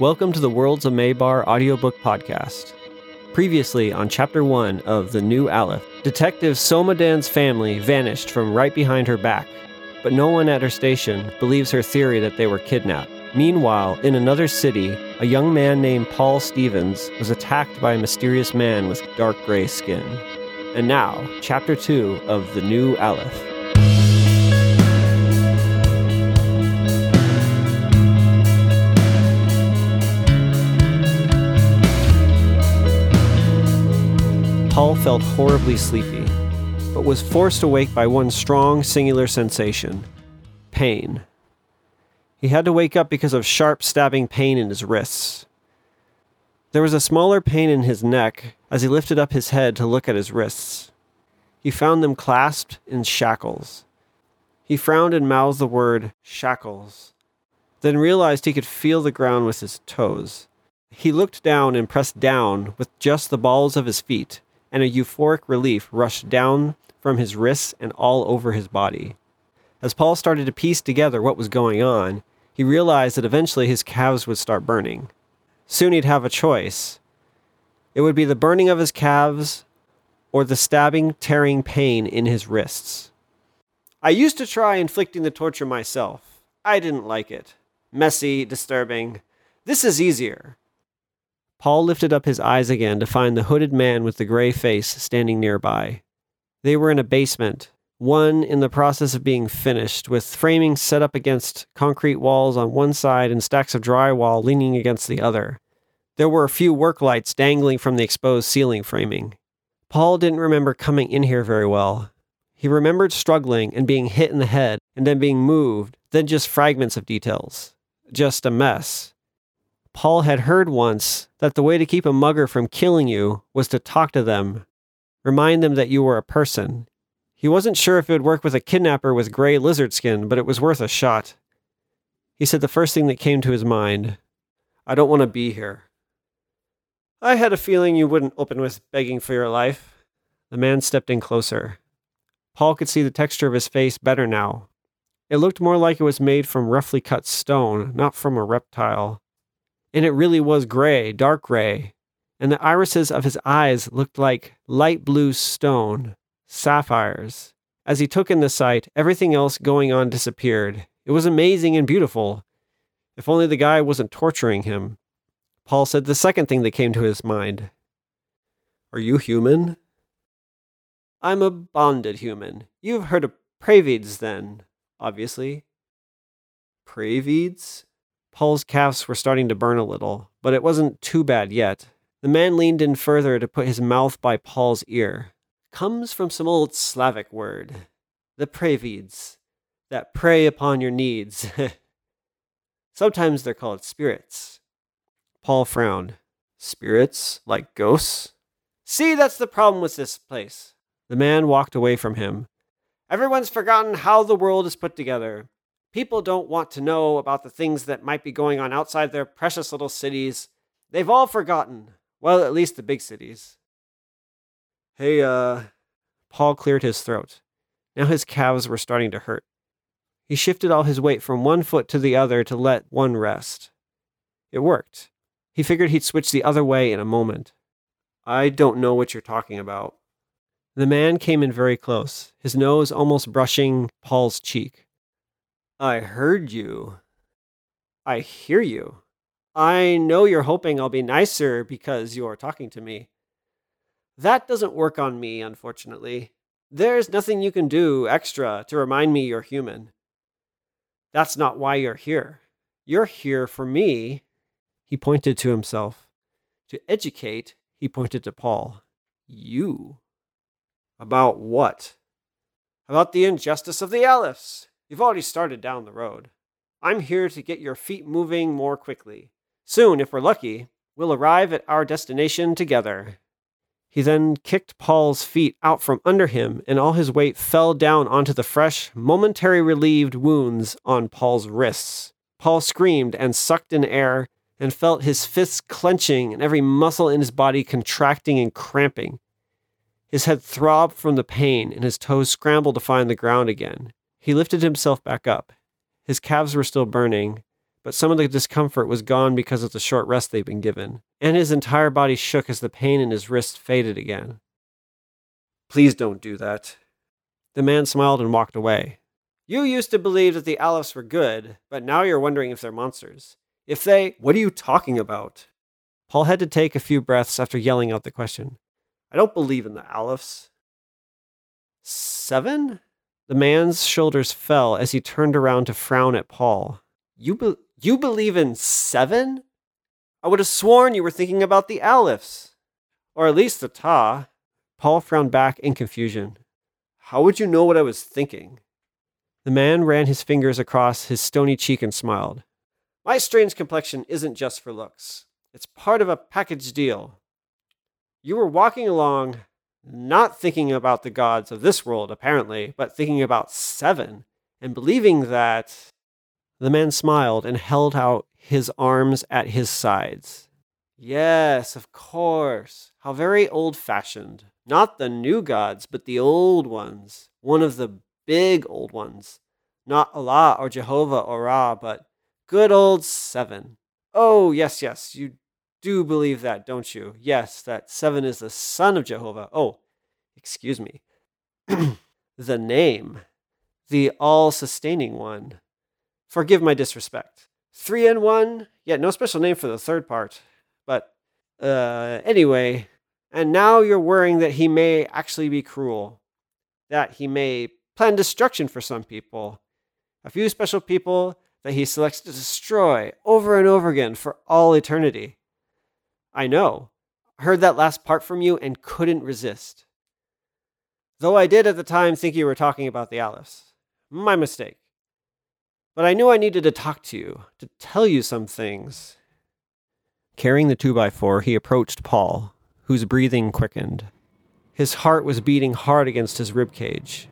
Welcome to the Worlds of Maybar audiobook podcast. Previously on Chapter 1 of The New Aleph, Detective Somadan's family vanished from right behind her back, but no one at her station believes her theory that they were kidnapped. Meanwhile, in another city, a young man named Paul Stevens was attacked by a mysterious man with dark gray skin. And now, Chapter 2 of The New Aleph. Felt horribly sleepy, but was forced awake by one strong, singular sensation pain. He had to wake up because of sharp, stabbing pain in his wrists. There was a smaller pain in his neck as he lifted up his head to look at his wrists. He found them clasped in shackles. He frowned and mouthed the word shackles, then realized he could feel the ground with his toes. He looked down and pressed down with just the balls of his feet and a euphoric relief rushed down from his wrists and all over his body. As Paul started to piece together what was going on, he realized that eventually his calves would start burning. Soon he'd have a choice. It would be the burning of his calves or the stabbing, tearing pain in his wrists. I used to try inflicting the torture myself. I didn't like it. Messy, disturbing. This is easier. Paul lifted up his eyes again to find the hooded man with the gray face standing nearby. They were in a basement, one in the process of being finished, with framing set up against concrete walls on one side and stacks of drywall leaning against the other. There were a few work lights dangling from the exposed ceiling framing. Paul didn't remember coming in here very well. He remembered struggling and being hit in the head and then being moved, then just fragments of details. Just a mess. Paul had heard once that the way to keep a mugger from killing you was to talk to them, remind them that you were a person. He wasn't sure if it would work with a kidnapper with gray lizard skin, but it was worth a shot. He said the first thing that came to his mind I don't want to be here. I had a feeling you wouldn't open with begging for your life. The man stepped in closer. Paul could see the texture of his face better now. It looked more like it was made from roughly cut stone, not from a reptile and it really was gray, dark gray, and the irises of his eyes looked like light blue stone, sapphires. As he took in the sight, everything else going on disappeared. It was amazing and beautiful. If only the guy wasn't torturing him. Paul said the second thing that came to his mind Are you human? I'm a bonded human. You've heard of Praevids, then, obviously. Praevids? Paul's calves were starting to burn a little, but it wasn't too bad yet. The man leaned in further to put his mouth by Paul's ear. Comes from some old Slavic word, the praevids, that prey upon your needs. Sometimes they're called spirits. Paul frowned. Spirits? Like ghosts? See, that's the problem with this place. The man walked away from him. Everyone's forgotten how the world is put together. People don't want to know about the things that might be going on outside their precious little cities. They've all forgotten. Well, at least the big cities. Hey, uh. Paul cleared his throat. Now his calves were starting to hurt. He shifted all his weight from one foot to the other to let one rest. It worked. He figured he'd switch the other way in a moment. I don't know what you're talking about. The man came in very close, his nose almost brushing Paul's cheek. I heard you. I hear you. I know you're hoping I'll be nicer because you're talking to me. That doesn't work on me, unfortunately. There's nothing you can do extra to remind me you're human. That's not why you're here. You're here for me. He pointed to himself. To educate, he pointed to Paul. You. About what? About the injustice of the Alephs. You've already started down the road. I'm here to get your feet moving more quickly. Soon, if we're lucky, we'll arrive at our destination together. He then kicked Paul's feet out from under him, and all his weight fell down onto the fresh, momentary relieved wounds on Paul's wrists. Paul screamed and sucked in air and felt his fists clenching and every muscle in his body contracting and cramping. His head throbbed from the pain, and his toes scrambled to find the ground again. He lifted himself back up. His calves were still burning, but some of the discomfort was gone because of the short rest they'd been given, and his entire body shook as the pain in his wrist faded again. Please don't do that. The man smiled and walked away. You used to believe that the Alephs were good, but now you're wondering if they're monsters. If they. What are you talking about? Paul had to take a few breaths after yelling out the question. I don't believe in the Alephs. Seven? The man's shoulders fell as he turned around to frown at Paul. You, be- you believe in seven? I would have sworn you were thinking about the Alephs. Or at least the Ta. Paul frowned back in confusion. How would you know what I was thinking? The man ran his fingers across his stony cheek and smiled. My strange complexion isn't just for looks. It's part of a package deal. You were walking along, not thinking about the gods of this world, apparently, but thinking about seven, and believing that. The man smiled and held out his arms at his sides. Yes, of course. How very old fashioned. Not the new gods, but the old ones. One of the big old ones. Not Allah or Jehovah or Ra, but good old seven. Oh, yes, yes, you do believe that, don't you? Yes, that seven is the son of Jehovah. Oh, excuse me. the name, the all sustaining one. Forgive my disrespect. Three and one, yet no special name for the third part. But uh, anyway, and now you're worrying that he may actually be cruel, that he may plan destruction for some people, a few special people that he selects to destroy over and over again for all eternity. I know. I heard that last part from you and couldn't resist. Though I did at the time think you were talking about the Alephs. My mistake. But I knew I needed to talk to you, to tell you some things. Carrying the 2x4, he approached Paul, whose breathing quickened. His heart was beating hard against his rib cage.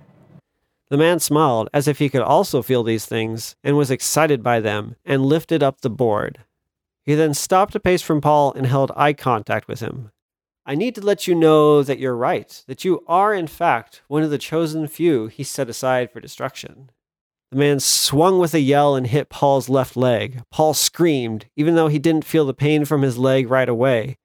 The man smiled as if he could also feel these things and was excited by them and lifted up the board. He then stopped a pace from Paul and held eye contact with him. I need to let you know that you're right, that you are, in fact, one of the chosen few he set aside for destruction. The man swung with a yell and hit Paul's left leg. Paul screamed, even though he didn't feel the pain from his leg right away.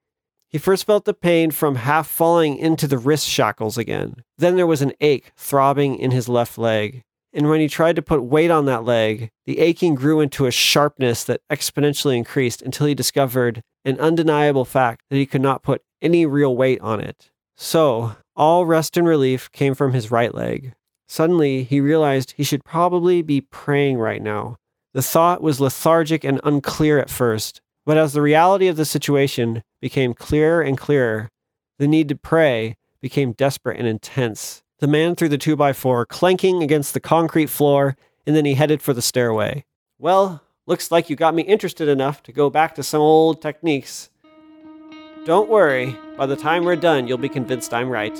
He first felt the pain from half falling into the wrist shackles again. Then there was an ache throbbing in his left leg. And when he tried to put weight on that leg, the aching grew into a sharpness that exponentially increased until he discovered an undeniable fact that he could not put any real weight on it. So, all rest and relief came from his right leg. Suddenly, he realized he should probably be praying right now. The thought was lethargic and unclear at first, but as the reality of the situation became clearer and clearer, the need to pray became desperate and intense. The man threw the 2x4, clanking against the concrete floor, and then he headed for the stairway. Well, looks like you got me interested enough to go back to some old techniques. Don't worry, by the time we're done, you'll be convinced I'm right.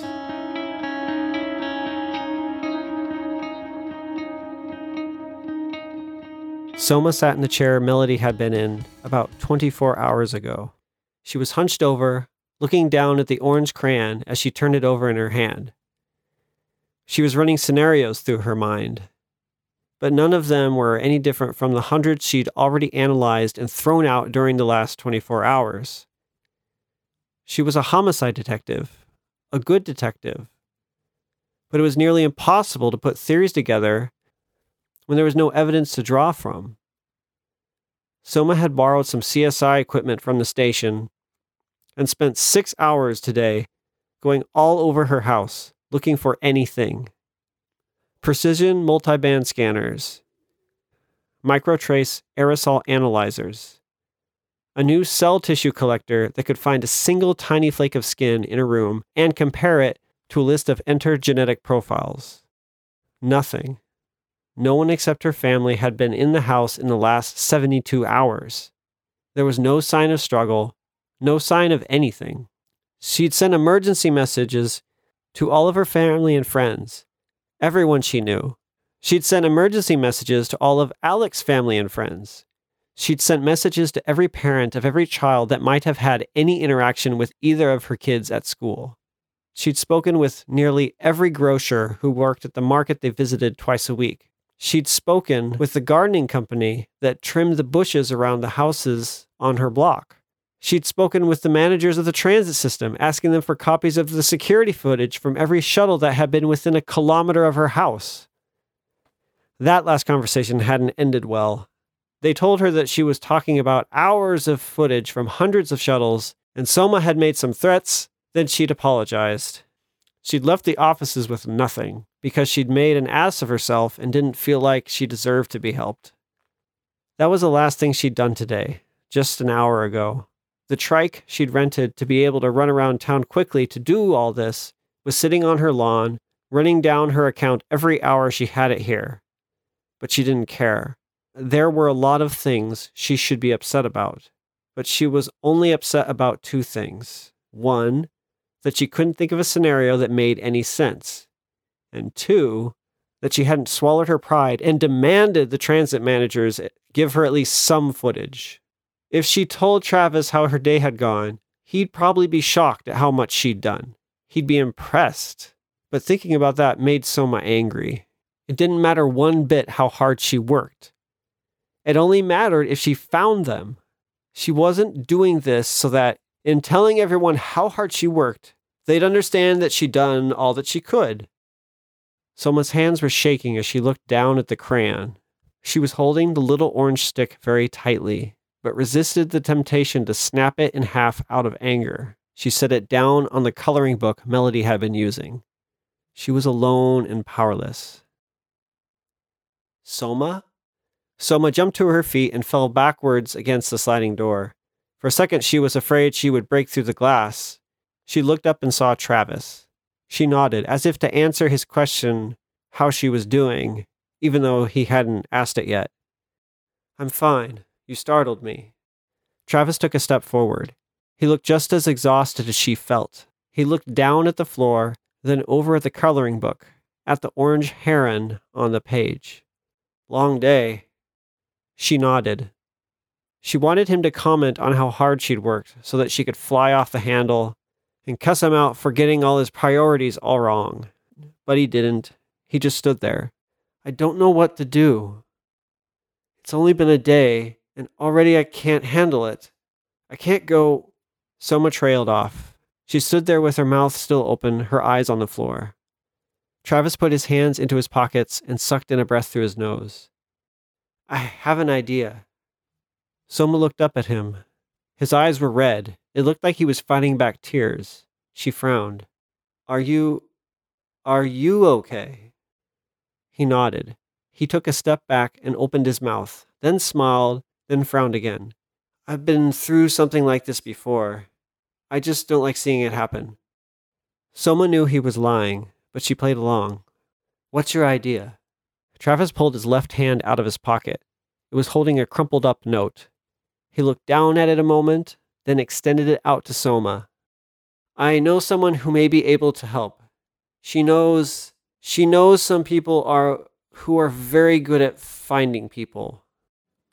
Soma sat in the chair Melody had been in about 24 hours ago. She was hunched over, looking down at the orange crayon as she turned it over in her hand. She was running scenarios through her mind, but none of them were any different from the hundreds she'd already analyzed and thrown out during the last 24 hours. She was a homicide detective, a good detective, but it was nearly impossible to put theories together when there was no evidence to draw from. Soma had borrowed some CSI equipment from the station and spent six hours today going all over her house looking for anything. Precision multiband scanners, microtrace aerosol analyzers, a new cell tissue collector that could find a single tiny flake of skin in a room and compare it to a list of entered genetic profiles. Nothing. No one except her family had been in the house in the last 72 hours. There was no sign of struggle, no sign of anything. She'd sent emergency messages to all of her family and friends, everyone she knew. She'd sent emergency messages to all of Alex's family and friends. She'd sent messages to every parent of every child that might have had any interaction with either of her kids at school. She'd spoken with nearly every grocer who worked at the market they visited twice a week. She'd spoken with the gardening company that trimmed the bushes around the houses on her block. She'd spoken with the managers of the transit system, asking them for copies of the security footage from every shuttle that had been within a kilometer of her house. That last conversation hadn't ended well. They told her that she was talking about hours of footage from hundreds of shuttles, and Soma had made some threats, then she'd apologized. She'd left the offices with nothing because she'd made an ass of herself and didn't feel like she deserved to be helped. That was the last thing she'd done today, just an hour ago. The trike she'd rented to be able to run around town quickly to do all this was sitting on her lawn, running down her account every hour she had it here. But she didn't care. There were a lot of things she should be upset about, but she was only upset about two things. One, that she couldn't think of a scenario that made any sense and two, that she hadn't swallowed her pride and demanded the transit managers give her at least some footage. If she told Travis how her day had gone, he'd probably be shocked at how much she'd done. He'd be impressed. But thinking about that made Soma angry. It didn't matter one bit how hard she worked. It only mattered if she found them. She wasn't doing this so that, in telling everyone how hard she worked, they'd understand that she'd done all that she could. Soma's hands were shaking as she looked down at the crayon. She was holding the little orange stick very tightly, but resisted the temptation to snap it in half out of anger. She set it down on the coloring book Melody had been using. She was alone and powerless. Soma? Soma jumped to her feet and fell backwards against the sliding door. For a second, she was afraid she would break through the glass. She looked up and saw Travis. She nodded, as if to answer his question how she was doing, even though he hadn't asked it yet. I'm fine. You startled me. Travis took a step forward. He looked just as exhausted as she felt. He looked down at the floor, then over at the coloring book, at the orange heron on the page. Long day. She nodded. She wanted him to comment on how hard she'd worked so that she could fly off the handle and cuss him out for getting all his priorities all wrong. But he didn't. He just stood there. I don't know what to do. It's only been a day, and already I can't handle it. I can't go. Soma trailed off. She stood there with her mouth still open, her eyes on the floor. Travis put his hands into his pockets and sucked in a breath through his nose. I have an idea. Soma looked up at him. His eyes were red, it looked like he was fighting back tears. She frowned. Are you. Are you okay? He nodded. He took a step back and opened his mouth, then smiled, then frowned again. I've been through something like this before. I just don't like seeing it happen. Soma knew he was lying, but she played along. What's your idea? Travis pulled his left hand out of his pocket. It was holding a crumpled up note. He looked down at it a moment, then extended it out to Soma. I know someone who may be able to help. She knows she knows some people are who are very good at finding people.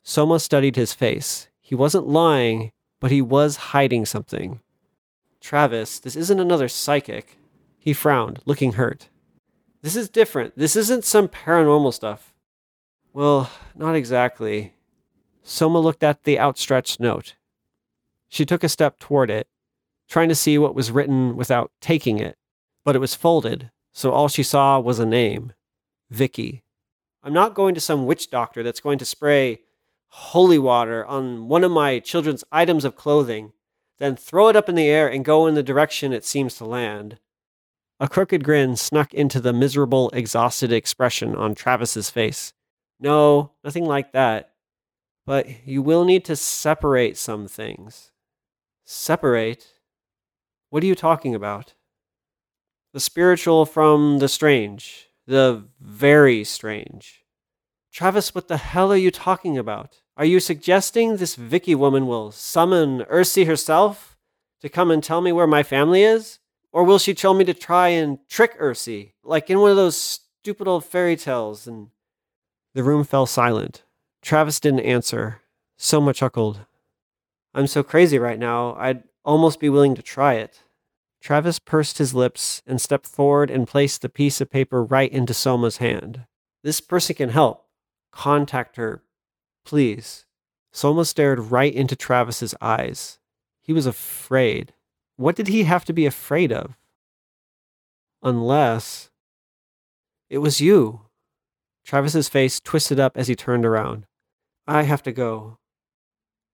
Soma studied his face. He wasn't lying, but he was hiding something. Travis, this isn't another psychic. He frowned, looking hurt. This is different. This isn't some paranormal stuff. Well, not exactly. Soma looked at the outstretched note. She took a step toward it, trying to see what was written without taking it, but it was folded, so all she saw was a name Vicky. I'm not going to some witch doctor that's going to spray holy water on one of my children's items of clothing, then throw it up in the air and go in the direction it seems to land. A crooked grin snuck into the miserable, exhausted expression on Travis's face. No, nothing like that. But you will need to separate some things. Separate? What are you talking about? The spiritual from the strange, the very strange. Travis, what the hell are you talking about? Are you suggesting this Vicky woman will summon Ursi herself to come and tell me where my family is? Or will she tell me to try and trick Ursi, like in one of those stupid old fairy tales? And the room fell silent. Travis didn't answer. Soma chuckled. I'm so crazy right now, I'd almost be willing to try it. Travis pursed his lips and stepped forward and placed the piece of paper right into Soma's hand. This person can help. Contact her, please. Soma stared right into Travis's eyes. He was afraid. What did he have to be afraid of? Unless it was you. Travis's face twisted up as he turned around. I have to go.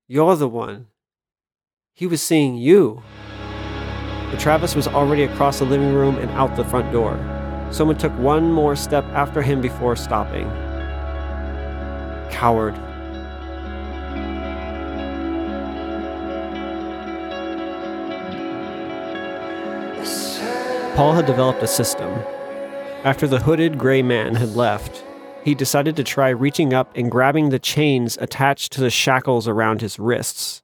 You're the one. He was seeing you. But Travis was already across the living room and out the front door. Someone took one more step after him before stopping. Coward. Paul had developed a system. After the hooded gray man had left, he decided to try reaching up and grabbing the chains attached to the shackles around his wrists.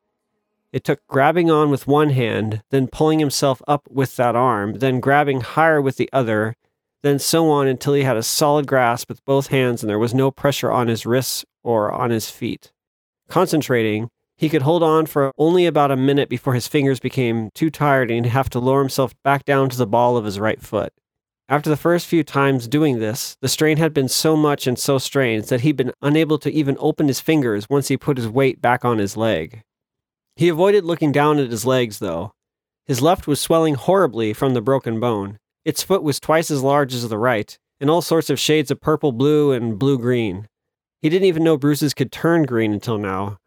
It took grabbing on with one hand, then pulling himself up with that arm, then grabbing higher with the other, then so on until he had a solid grasp with both hands and there was no pressure on his wrists or on his feet. Concentrating, he could hold on for only about a minute before his fingers became too tired and he'd have to lower himself back down to the ball of his right foot. After the first few times doing this, the strain had been so much and so strange that he'd been unable to even open his fingers once he put his weight back on his leg. He avoided looking down at his legs, though. His left was swelling horribly from the broken bone. Its foot was twice as large as the right, in all sorts of shades of purple blue and blue green. He didn't even know bruises could turn green until now,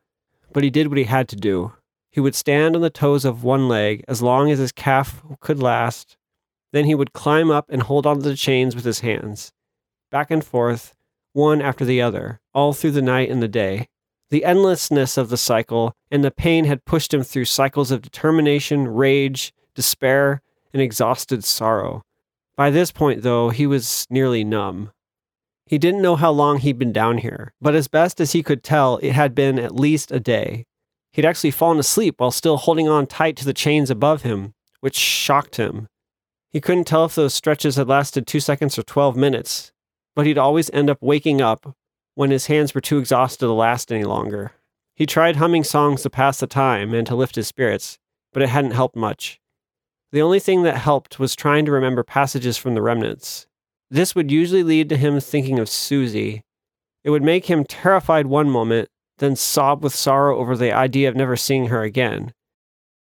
but he did what he had to do. He would stand on the toes of one leg as long as his calf could last then he would climb up and hold onto the chains with his hands, back and forth, one after the other, all through the night and the day. The endlessness of the cycle and the pain had pushed him through cycles of determination, rage, despair, and exhausted sorrow. By this point, though, he was nearly numb. He didn't know how long he'd been down here, but as best as he could tell, it had been at least a day. He'd actually fallen asleep while still holding on tight to the chains above him, which shocked him. He couldn't tell if those stretches had lasted two seconds or 12 minutes, but he'd always end up waking up when his hands were too exhausted to last any longer. He tried humming songs to pass the time and to lift his spirits, but it hadn't helped much. The only thing that helped was trying to remember passages from the remnants. This would usually lead to him thinking of Susie. It would make him terrified one moment, then sob with sorrow over the idea of never seeing her again.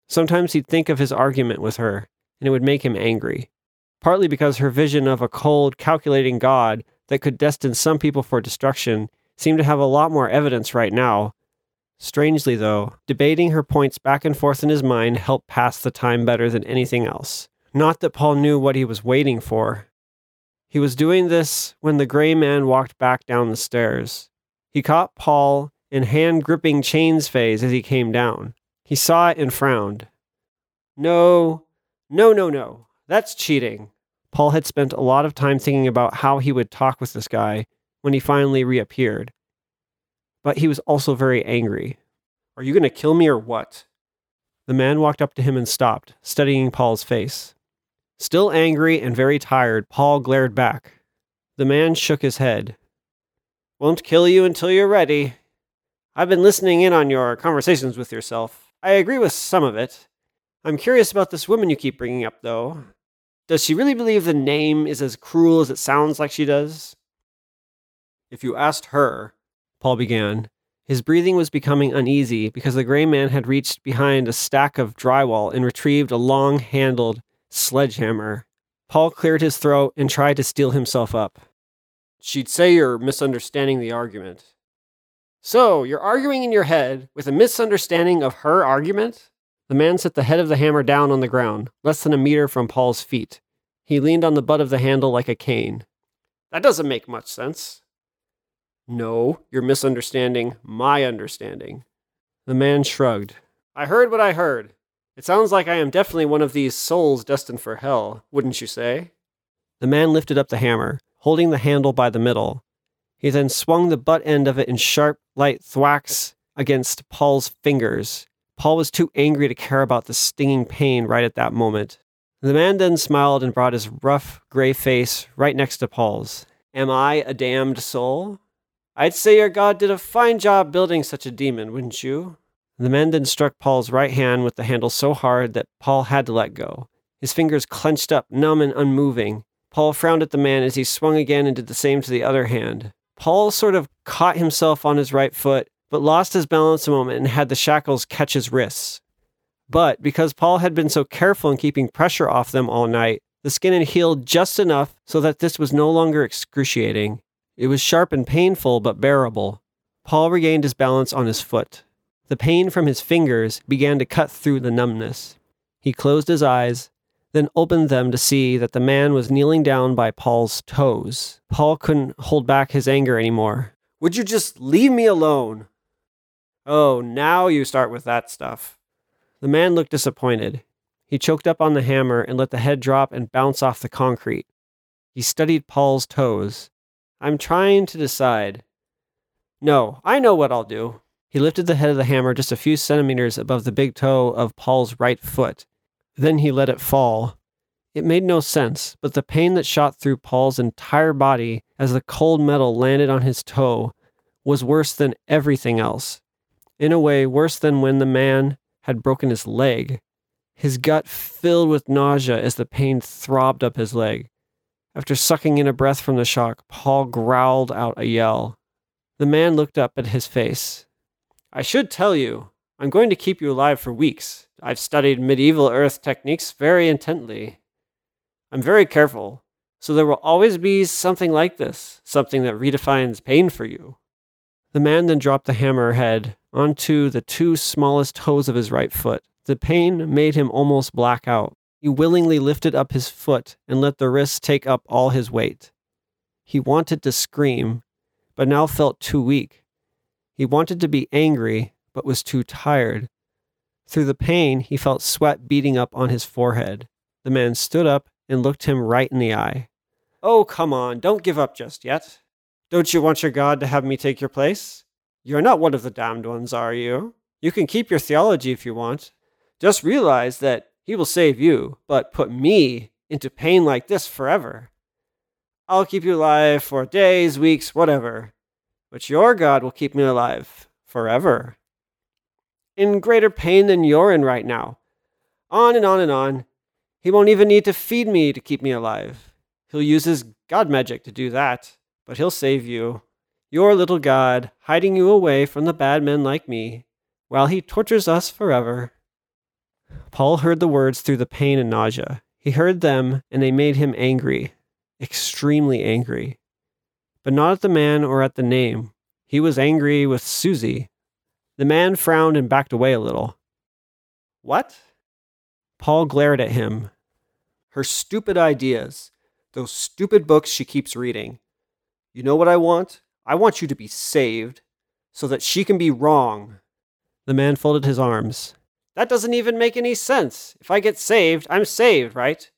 Sometimes he'd think of his argument with her, and it would make him angry. Partly because her vision of a cold, calculating God that could destine some people for destruction seemed to have a lot more evidence right now. Strangely, though, debating her points back and forth in his mind helped pass the time better than anything else. Not that Paul knew what he was waiting for. He was doing this when the gray man walked back down the stairs. He caught Paul in hand gripping chains phase as he came down. He saw it and frowned. No, no, no, no. That's cheating. Paul had spent a lot of time thinking about how he would talk with this guy when he finally reappeared. But he was also very angry. Are you going to kill me or what? The man walked up to him and stopped, studying Paul's face. Still angry and very tired, Paul glared back. The man shook his head. Won't kill you until you're ready. I've been listening in on your conversations with yourself. I agree with some of it. I'm curious about this woman you keep bringing up, though. Does she really believe the name is as cruel as it sounds like she does? If you asked her, Paul began, his breathing was becoming uneasy because the gray man had reached behind a stack of drywall and retrieved a long handled sledgehammer. Paul cleared his throat and tried to steel himself up. She'd say you're misunderstanding the argument. So, you're arguing in your head with a misunderstanding of her argument? The man set the head of the hammer down on the ground, less than a meter from Paul's feet. He leaned on the butt of the handle like a cane. That doesn't make much sense. No, you're misunderstanding my understanding. The man shrugged. I heard what I heard. It sounds like I am definitely one of these souls destined for hell, wouldn't you say? The man lifted up the hammer, holding the handle by the middle. He then swung the butt end of it in sharp, light thwacks against Paul's fingers, Paul was too angry to care about the stinging pain right at that moment. The man then smiled and brought his rough, gray face right next to Paul's. Am I a damned soul? I'd say your God did a fine job building such a demon, wouldn't you? The man then struck Paul's right hand with the handle so hard that Paul had to let go. His fingers clenched up, numb and unmoving, Paul frowned at the man as he swung again and did the same to the other hand. Paul sort of caught himself on his right foot, but lost his balance a moment and had the shackles catch his wrists. But because Paul had been so careful in keeping pressure off them all night, the skin had healed just enough so that this was no longer excruciating. It was sharp and painful, but bearable. Paul regained his balance on his foot. The pain from his fingers began to cut through the numbness. He closed his eyes, then opened them to see that the man was kneeling down by Paul's toes. Paul couldn't hold back his anger anymore. Would you just leave me alone? Oh, now you start with that stuff. The man looked disappointed. He choked up on the hammer and let the head drop and bounce off the concrete. He studied Paul's toes. I'm trying to decide. No, I know what I'll do. He lifted the head of the hammer just a few centimeters above the big toe of Paul's right foot. Then he let it fall. It made no sense, but the pain that shot through Paul's entire body as the cold metal landed on his toe was worse than everything else. In a way, worse than when the man had broken his leg. His gut filled with nausea as the pain throbbed up his leg. After sucking in a breath from the shock, Paul growled out a yell. The man looked up at his face. I should tell you, I'm going to keep you alive for weeks. I've studied medieval earth techniques very intently. I'm very careful, so there will always be something like this, something that redefines pain for you. The man then dropped the hammer head onto the two smallest toes of his right foot. The pain made him almost black out. He willingly lifted up his foot and let the wrist take up all his weight. He wanted to scream, but now felt too weak. He wanted to be angry, but was too tired. Through the pain, he felt sweat beating up on his forehead. The man stood up and looked him right in the eye. Oh, come on, don't give up just yet. Don't you want your God to have me take your place? You're not one of the damned ones, are you? You can keep your theology if you want. Just realize that He will save you, but put me into pain like this forever. I'll keep you alive for days, weeks, whatever but your God will keep me alive forever. In greater pain than you're in right now. On and on and on. He won't even need to feed me to keep me alive. He'll use his God magic to do that, but he'll save you. Your little God, hiding you away from the bad men like me, while he tortures us forever. Paul heard the words through the pain and nausea. He heard them, and they made him angry, extremely angry but not at the man or at the name. He was angry with Susie. The man frowned and backed away a little. What? Paul glared at him. Her stupid ideas. Those stupid books she keeps reading. You know what I want? I want you to be saved so that she can be wrong. The man folded his arms. That doesn't even make any sense. If I get saved, I'm saved, right?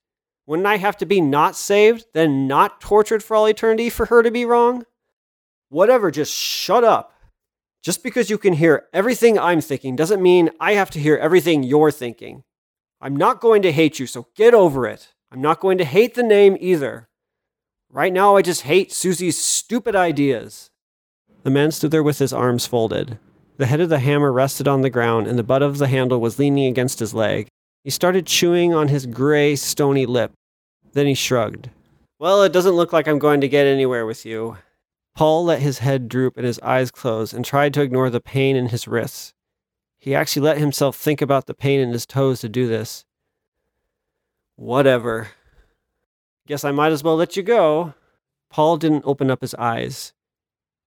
Wouldn't I have to be not saved, then not tortured for all eternity for her to be wrong? Whatever, just shut up. Just because you can hear everything I'm thinking doesn't mean I have to hear everything you're thinking. I'm not going to hate you, so get over it. I'm not going to hate the name either. Right now, I just hate Susie's stupid ideas. The man stood there with his arms folded. The head of the hammer rested on the ground, and the butt of the handle was leaning against his leg. He started chewing on his gray, stony lip. Then he shrugged. Well, it doesn't look like I'm going to get anywhere with you. Paul let his head droop and his eyes close and tried to ignore the pain in his wrists. He actually let himself think about the pain in his toes to do this. Whatever. Guess I might as well let you go. Paul didn't open up his eyes.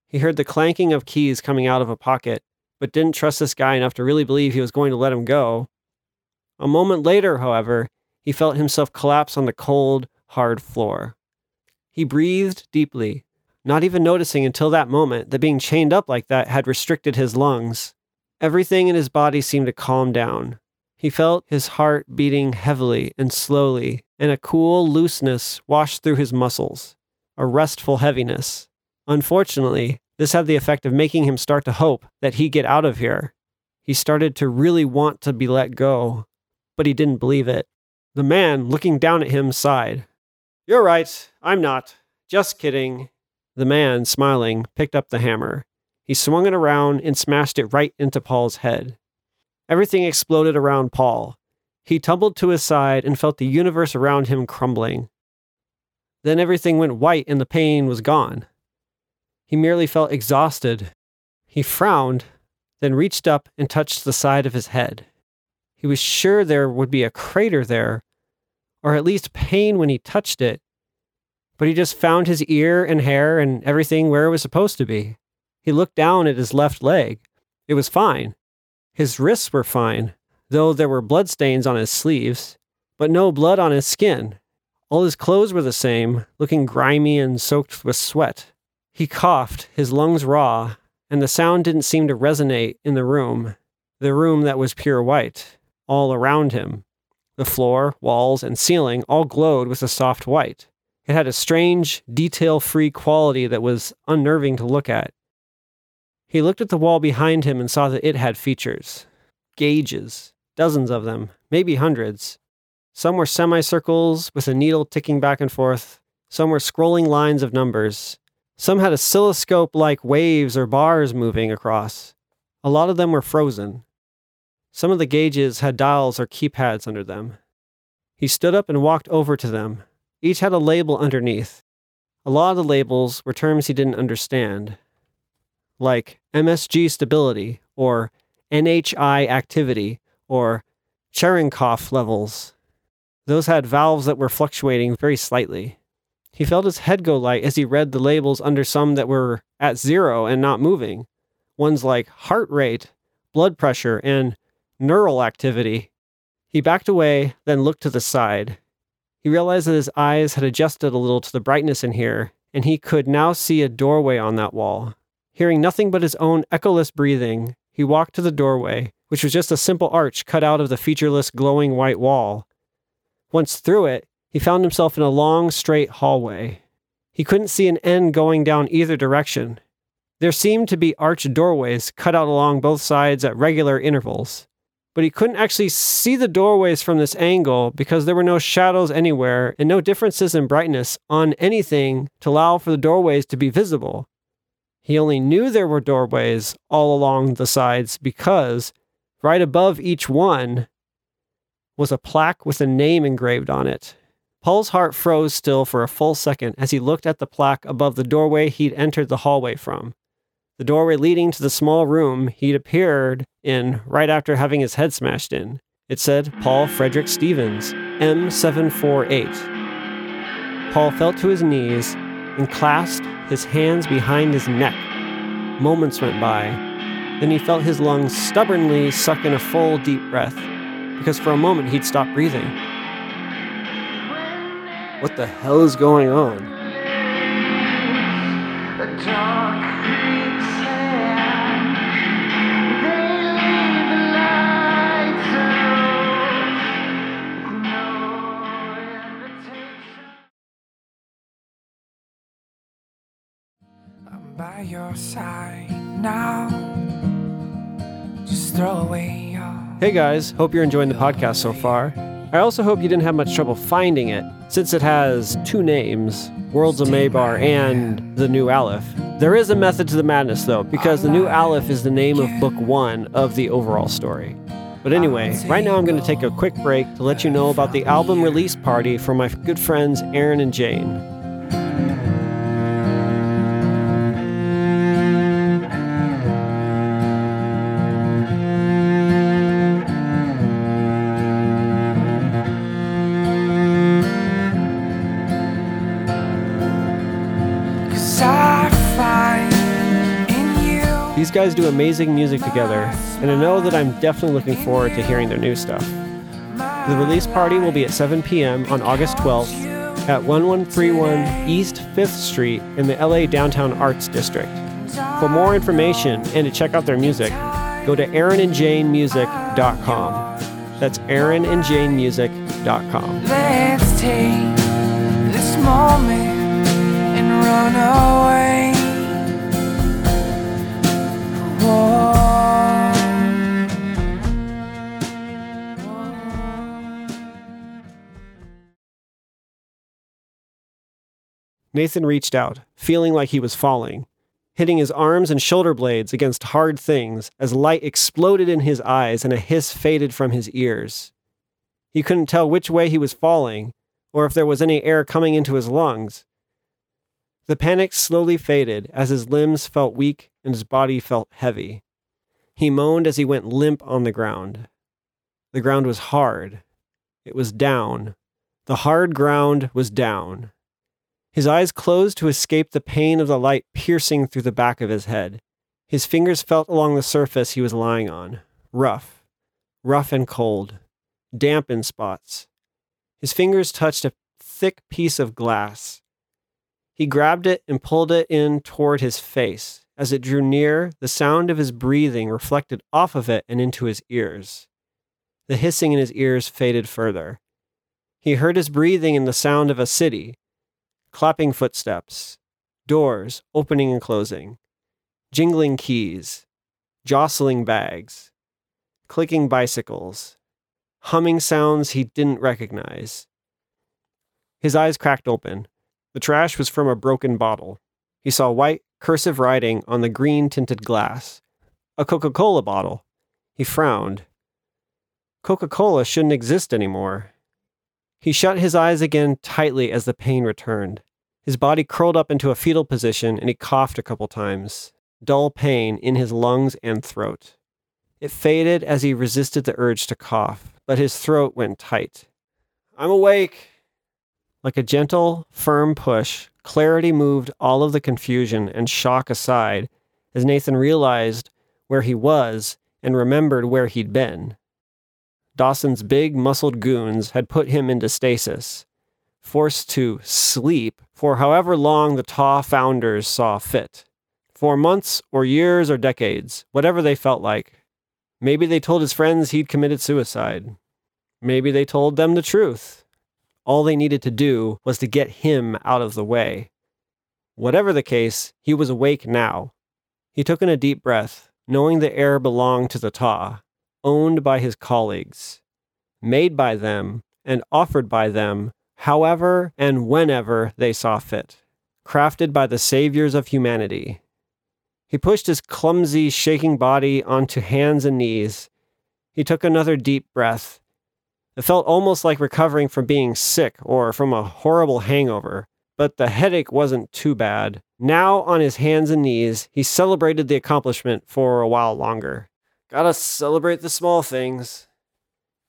He heard the clanking of keys coming out of a pocket, but didn't trust this guy enough to really believe he was going to let him go. A moment later, however, he felt himself collapse on the cold, hard floor. He breathed deeply, not even noticing until that moment that being chained up like that had restricted his lungs. Everything in his body seemed to calm down. He felt his heart beating heavily and slowly, and a cool looseness washed through his muscles, a restful heaviness. Unfortunately, this had the effect of making him start to hope that he'd get out of here. He started to really want to be let go, but he didn't believe it. The man, looking down at him, sighed. You're right, I'm not. Just kidding. The man, smiling, picked up the hammer. He swung it around and smashed it right into Paul's head. Everything exploded around Paul. He tumbled to his side and felt the universe around him crumbling. Then everything went white and the pain was gone. He merely felt exhausted. He frowned, then reached up and touched the side of his head. He was sure there would be a crater there, or at least pain when he touched it, but he just found his ear and hair and everything where it was supposed to be. He looked down at his left leg. It was fine. His wrists were fine, though there were bloodstains on his sleeves, but no blood on his skin. All his clothes were the same, looking grimy and soaked with sweat. He coughed, his lungs raw, and the sound didn't seem to resonate in the room, the room that was pure white, all around him. The floor, walls, and ceiling all glowed with a soft white. It had a strange, detail free quality that was unnerving to look at. He looked at the wall behind him and saw that it had features gauges, dozens of them, maybe hundreds. Some were semicircles with a needle ticking back and forth, some were scrolling lines of numbers. Some had oscilloscope like waves or bars moving across. A lot of them were frozen. Some of the gauges had dials or keypads under them. He stood up and walked over to them. Each had a label underneath. A lot of the labels were terms he didn't understand, like MSG stability, or NHI activity, or Cherenkov levels. Those had valves that were fluctuating very slightly. He felt his head go light as he read the labels under some that were at zero and not moving. Ones like heart rate, blood pressure, and neural activity. He backed away, then looked to the side. He realized that his eyes had adjusted a little to the brightness in here, and he could now see a doorway on that wall. Hearing nothing but his own echoless breathing, he walked to the doorway, which was just a simple arch cut out of the featureless glowing white wall. Once through it, he found himself in a long, straight hallway. He couldn't see an end going down either direction. There seemed to be arched doorways cut out along both sides at regular intervals. But he couldn't actually see the doorways from this angle because there were no shadows anywhere and no differences in brightness on anything to allow for the doorways to be visible. He only knew there were doorways all along the sides because right above each one was a plaque with a name engraved on it. Paul's heart froze still for a full second as he looked at the plaque above the doorway he'd entered the hallway from. The doorway leading to the small room he'd appeared in right after having his head smashed in. It said Paul Frederick Stevens, M748. Paul fell to his knees and clasped his hands behind his neck. Moments went by. Then he felt his lungs stubbornly suck in a full, deep breath, because for a moment he'd stopped breathing. What the hell is going on? By your side now. Just throw away your. Hey guys, hope you're enjoying the podcast so far. I also hope you didn't have much trouble finding it, since it has two names Worlds of Maybar and The New Aleph. There is a method to the madness, though, because The New Aleph is the name of book one of the overall story. But anyway, right now I'm going to take a quick break to let you know about the album release party for my good friends Aaron and Jane. Guys do amazing music together, and I know that I'm definitely looking forward to hearing their new stuff. The release party will be at 7 p.m. on August 12th at 1131 East 5th Street in the LA Downtown Arts District. For more information and to check out their music, go to aaronandjanemusic.com. That's aaronandjanemusic.com. Let's take this moment and run away. Nathan reached out, feeling like he was falling, hitting his arms and shoulder blades against hard things as light exploded in his eyes and a hiss faded from his ears. He couldn't tell which way he was falling or if there was any air coming into his lungs. The panic slowly faded as his limbs felt weak and his body felt heavy. He moaned as he went limp on the ground. The ground was hard. It was down. The hard ground was down. His eyes closed to escape the pain of the light piercing through the back of his head. His fingers felt along the surface he was lying on, rough, rough and cold, damp in spots. His fingers touched a thick piece of glass. He grabbed it and pulled it in toward his face. As it drew near, the sound of his breathing reflected off of it and into his ears. The hissing in his ears faded further. He heard his breathing in the sound of a city, clapping footsteps, doors opening and closing, jingling keys, jostling bags, clicking bicycles, humming sounds he didn't recognize. His eyes cracked open. The trash was from a broken bottle. He saw white, cursive writing on the green tinted glass. A Coca Cola bottle. He frowned. Coca Cola shouldn't exist anymore. He shut his eyes again tightly as the pain returned. His body curled up into a fetal position and he coughed a couple times. Dull pain in his lungs and throat. It faded as he resisted the urge to cough, but his throat went tight. I'm awake. Like a gentle, firm push, clarity moved all of the confusion and shock aside as Nathan realized where he was and remembered where he'd been. Dawson's big, muscled goons had put him into stasis, forced to sleep for however long the Taw founders saw fit. For months or years or decades, whatever they felt like. Maybe they told his friends he'd committed suicide. Maybe they told them the truth. All they needed to do was to get him out of the way. Whatever the case, he was awake now. He took in a deep breath, knowing the air belonged to the Taw, owned by his colleagues, made by them, and offered by them, however and whenever they saw fit, crafted by the saviors of humanity. He pushed his clumsy, shaking body onto hands and knees. He took another deep breath. It felt almost like recovering from being sick or from a horrible hangover, but the headache wasn't too bad. Now, on his hands and knees, he celebrated the accomplishment for a while longer. Gotta celebrate the small things.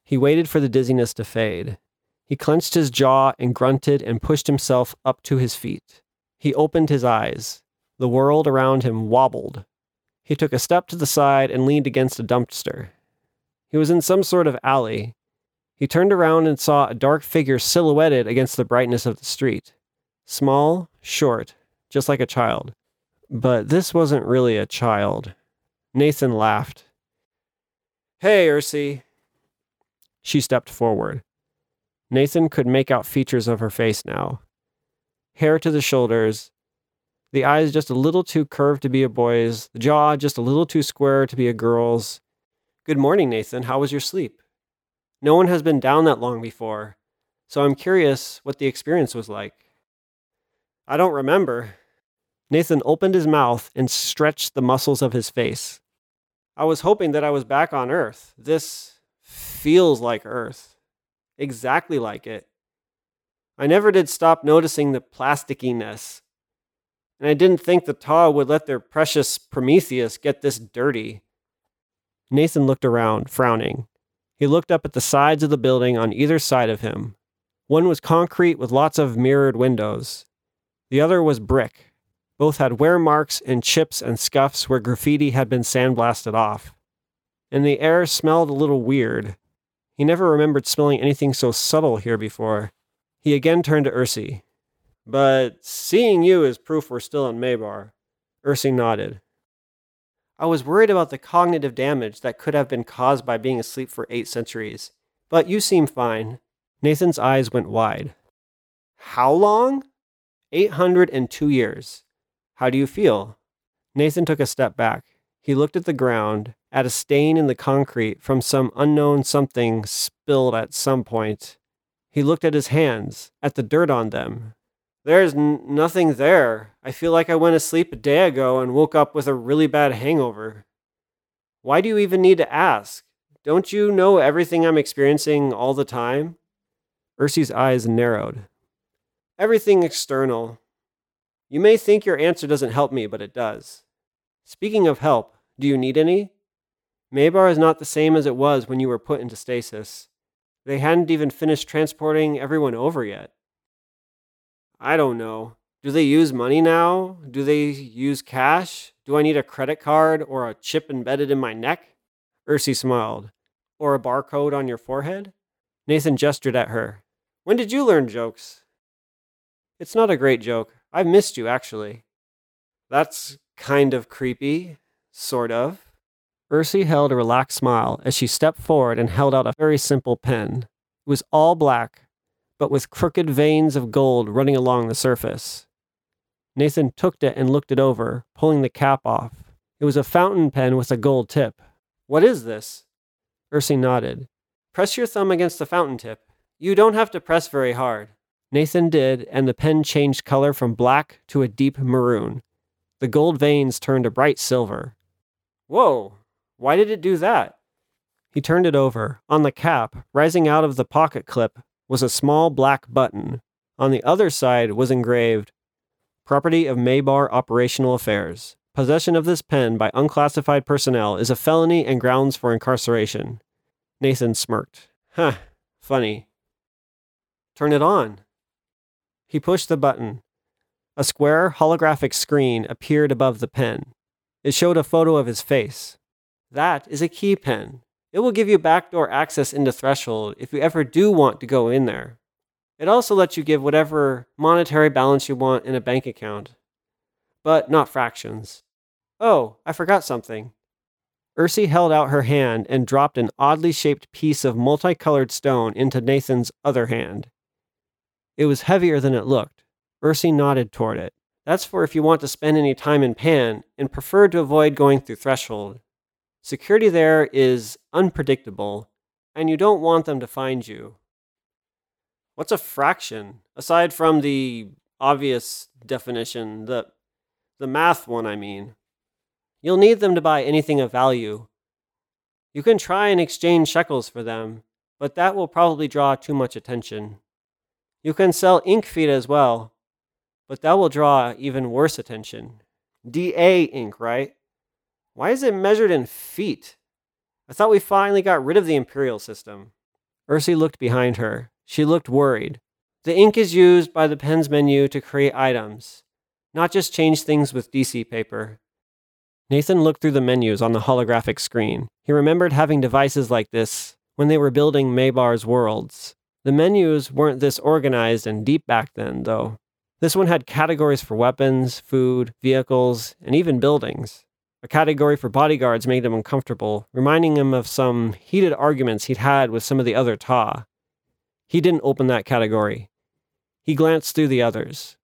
He waited for the dizziness to fade. He clenched his jaw and grunted and pushed himself up to his feet. He opened his eyes. The world around him wobbled. He took a step to the side and leaned against a dumpster. He was in some sort of alley. He turned around and saw a dark figure silhouetted against the brightness of the street. Small, short, just like a child. But this wasn't really a child. Nathan laughed. Hey, Ursi. She stepped forward. Nathan could make out features of her face now. Hair to the shoulders, the eyes just a little too curved to be a boy's, the jaw just a little too square to be a girl's. Good morning, Nathan. How was your sleep? No one has been down that long before, so I'm curious what the experience was like. I don't remember. Nathan opened his mouth and stretched the muscles of his face. I was hoping that I was back on Earth. This feels like Earth. Exactly like it. I never did stop noticing the plasticiness. And I didn't think the Taw would let their precious Prometheus get this dirty. Nathan looked around, frowning. He looked up at the sides of the building on either side of him. One was concrete with lots of mirrored windows. The other was brick, both had wear marks and chips and scuffs where graffiti had been sandblasted off. And the air smelled a little weird. He never remembered smelling anything so subtle here before. He again turned to Ursi. But seeing you is proof we're still in Maybar. Ursi nodded. I was worried about the cognitive damage that could have been caused by being asleep for eight centuries. But you seem fine. Nathan's eyes went wide. How long? 802 years. How do you feel? Nathan took a step back. He looked at the ground, at a stain in the concrete from some unknown something spilled at some point. He looked at his hands, at the dirt on them. There's n- nothing there. I feel like I went to sleep a day ago and woke up with a really bad hangover. Why do you even need to ask? Don't you know everything I'm experiencing all the time? Ursi's eyes narrowed. Everything external. You may think your answer doesn't help me, but it does. Speaking of help, do you need any? Maybar is not the same as it was when you were put into stasis. They hadn't even finished transporting everyone over yet. I don't know. Do they use money now? Do they use cash? Do I need a credit card or a chip embedded in my neck? Ursi smiled. Or a barcode on your forehead? Nathan gestured at her. When did you learn jokes? It's not a great joke. I've missed you, actually. That's kind of creepy. Sort of. Ursi held a relaxed smile as she stepped forward and held out a very simple pen. It was all black, but with crooked veins of gold running along the surface. Nathan took it and looked it over, pulling the cap off. It was a fountain pen with a gold tip. What is this? Ursi nodded. Press your thumb against the fountain tip. You don't have to press very hard. Nathan did, and the pen changed color from black to a deep maroon. The gold veins turned a bright silver. Whoa, why did it do that? He turned it over. On the cap, rising out of the pocket clip, was a small black button. On the other side was engraved Property of Maybar Operational Affairs. Possession of this pen by unclassified personnel is a felony and grounds for incarceration. Nathan smirked. Huh, funny. Turn it on. He pushed the button. A square holographic screen appeared above the pen. It showed a photo of his face. That is a key pen. It will give you backdoor access into Threshold if you ever do want to go in there. It also lets you give whatever monetary balance you want in a bank account, but not fractions. Oh, I forgot something. Ursi held out her hand and dropped an oddly shaped piece of multicolored stone into Nathan's other hand. It was heavier than it looked. Ursi nodded toward it. That's for if you want to spend any time in Pan and prefer to avoid going through Threshold. Security there is unpredictable, and you don't want them to find you. What's a fraction? Aside from the obvious definition, the the math one, I mean. You'll need them to buy anything of value. You can try and exchange shekels for them, but that will probably draw too much attention. You can sell ink feet as well, but that will draw even worse attention. DA ink, right? Why is it measured in feet? I thought we finally got rid of the imperial system. Ursi looked behind her. She looked worried. The ink is used by the pen's menu to create items, not just change things with DC paper. Nathan looked through the menus on the holographic screen. He remembered having devices like this when they were building Maybar's worlds. The menus weren't this organized and deep back then, though. This one had categories for weapons, food, vehicles, and even buildings. A category for bodyguards made him uncomfortable, reminding him of some heated arguments he'd had with some of the other Ta. He didn't open that category. He glanced through the others.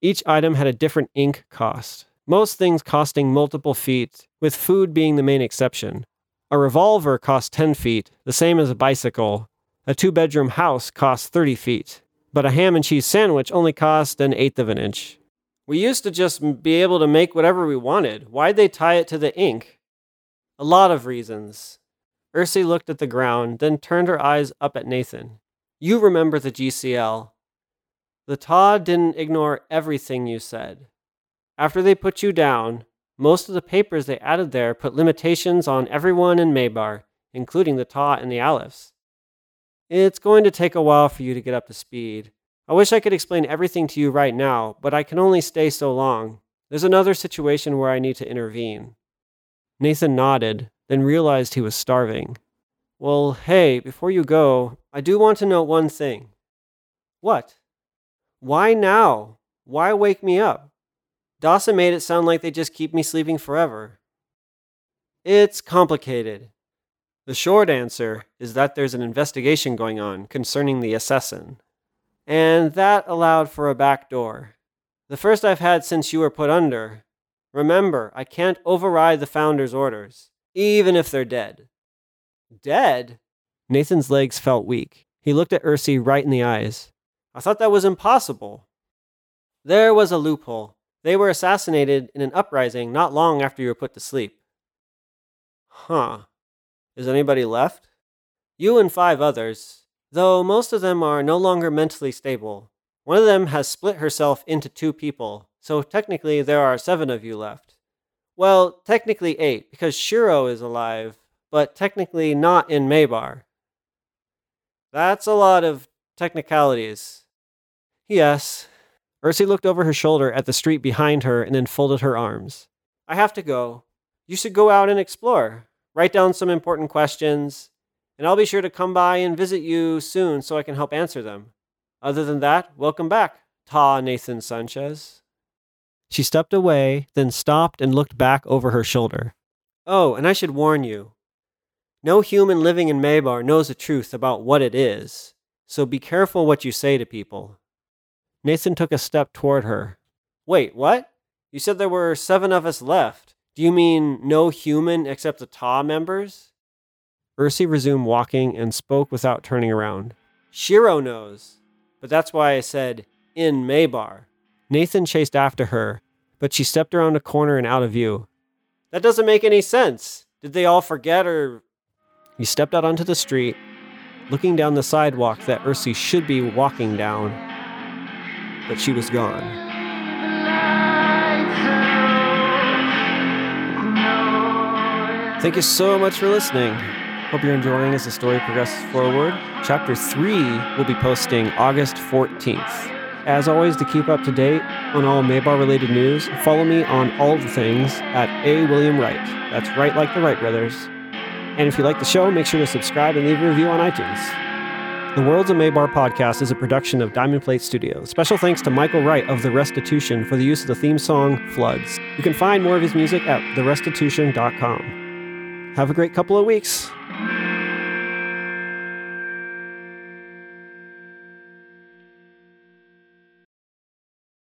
Each item had a different ink cost, most things costing multiple feet, with food being the main exception. A revolver cost 10 feet, the same as a bicycle. A two bedroom house cost 30 feet, but a ham and cheese sandwich only cost an eighth of an inch. We used to just be able to make whatever we wanted. Why'd they tie it to the ink? A lot of reasons. Ursi looked at the ground, then turned her eyes up at Nathan. You remember the GCL. The Ta didn't ignore everything you said. After they put you down, most of the papers they added there put limitations on everyone in Maybar, including the Ta and the Alephs. It's going to take a while for you to get up to speed, I wish I could explain everything to you right now, but I can only stay so long. There's another situation where I need to intervene. Nathan nodded, then realized he was starving. Well, hey, before you go, I do want to know one thing. What? Why now? Why wake me up? Dawson made it sound like they just keep me sleeping forever. It's complicated. The short answer is that there's an investigation going on concerning the assassin and that allowed for a back door. The first I've had since you were put under. Remember, I can't override the founder's orders, even if they're dead. Dead? Nathan's legs felt weak. He looked at Ursi right in the eyes. I thought that was impossible. There was a loophole. They were assassinated in an uprising not long after you were put to sleep. Huh. Is anybody left? You and five others. Though most of them are no longer mentally stable. One of them has split herself into two people, so technically there are seven of you left. Well, technically eight, because Shiro is alive, but technically not in Maybar. That's a lot of technicalities. Yes. Ursi looked over her shoulder at the street behind her and then folded her arms. I have to go. You should go out and explore. Write down some important questions, and I'll be sure to come by and visit you soon so I can help answer them. Other than that, welcome back, Ta Nathan Sanchez. She stepped away, then stopped and looked back over her shoulder. Oh, and I should warn you no human living in Maybar knows the truth about what it is, so be careful what you say to people. Nathan took a step toward her. Wait, what? You said there were seven of us left. Do you mean no human except the Ta members? Ursi resumed walking and spoke without turning around. Shiro knows, but that's why I said in Maybar. Nathan chased after her, but she stepped around a corner and out of view. That doesn't make any sense. Did they all forget or. He stepped out onto the street, looking down the sidewalk that Ursi should be walking down, but she was gone. Thank you so much for listening. Hope you're enjoying as the story progresses forward. Chapter 3 will be posting August 14th. As always, to keep up to date on all Maybar related news, follow me on all the things at A. William Wright. That's right like the Wright brothers. And if you like the show, make sure to subscribe and leave a review on iTunes. The Worlds of Maybar podcast is a production of Diamond Plate Studios. Special thanks to Michael Wright of The Restitution for the use of the theme song Floods. You can find more of his music at therestitution.com. Have a great couple of weeks. Thank you.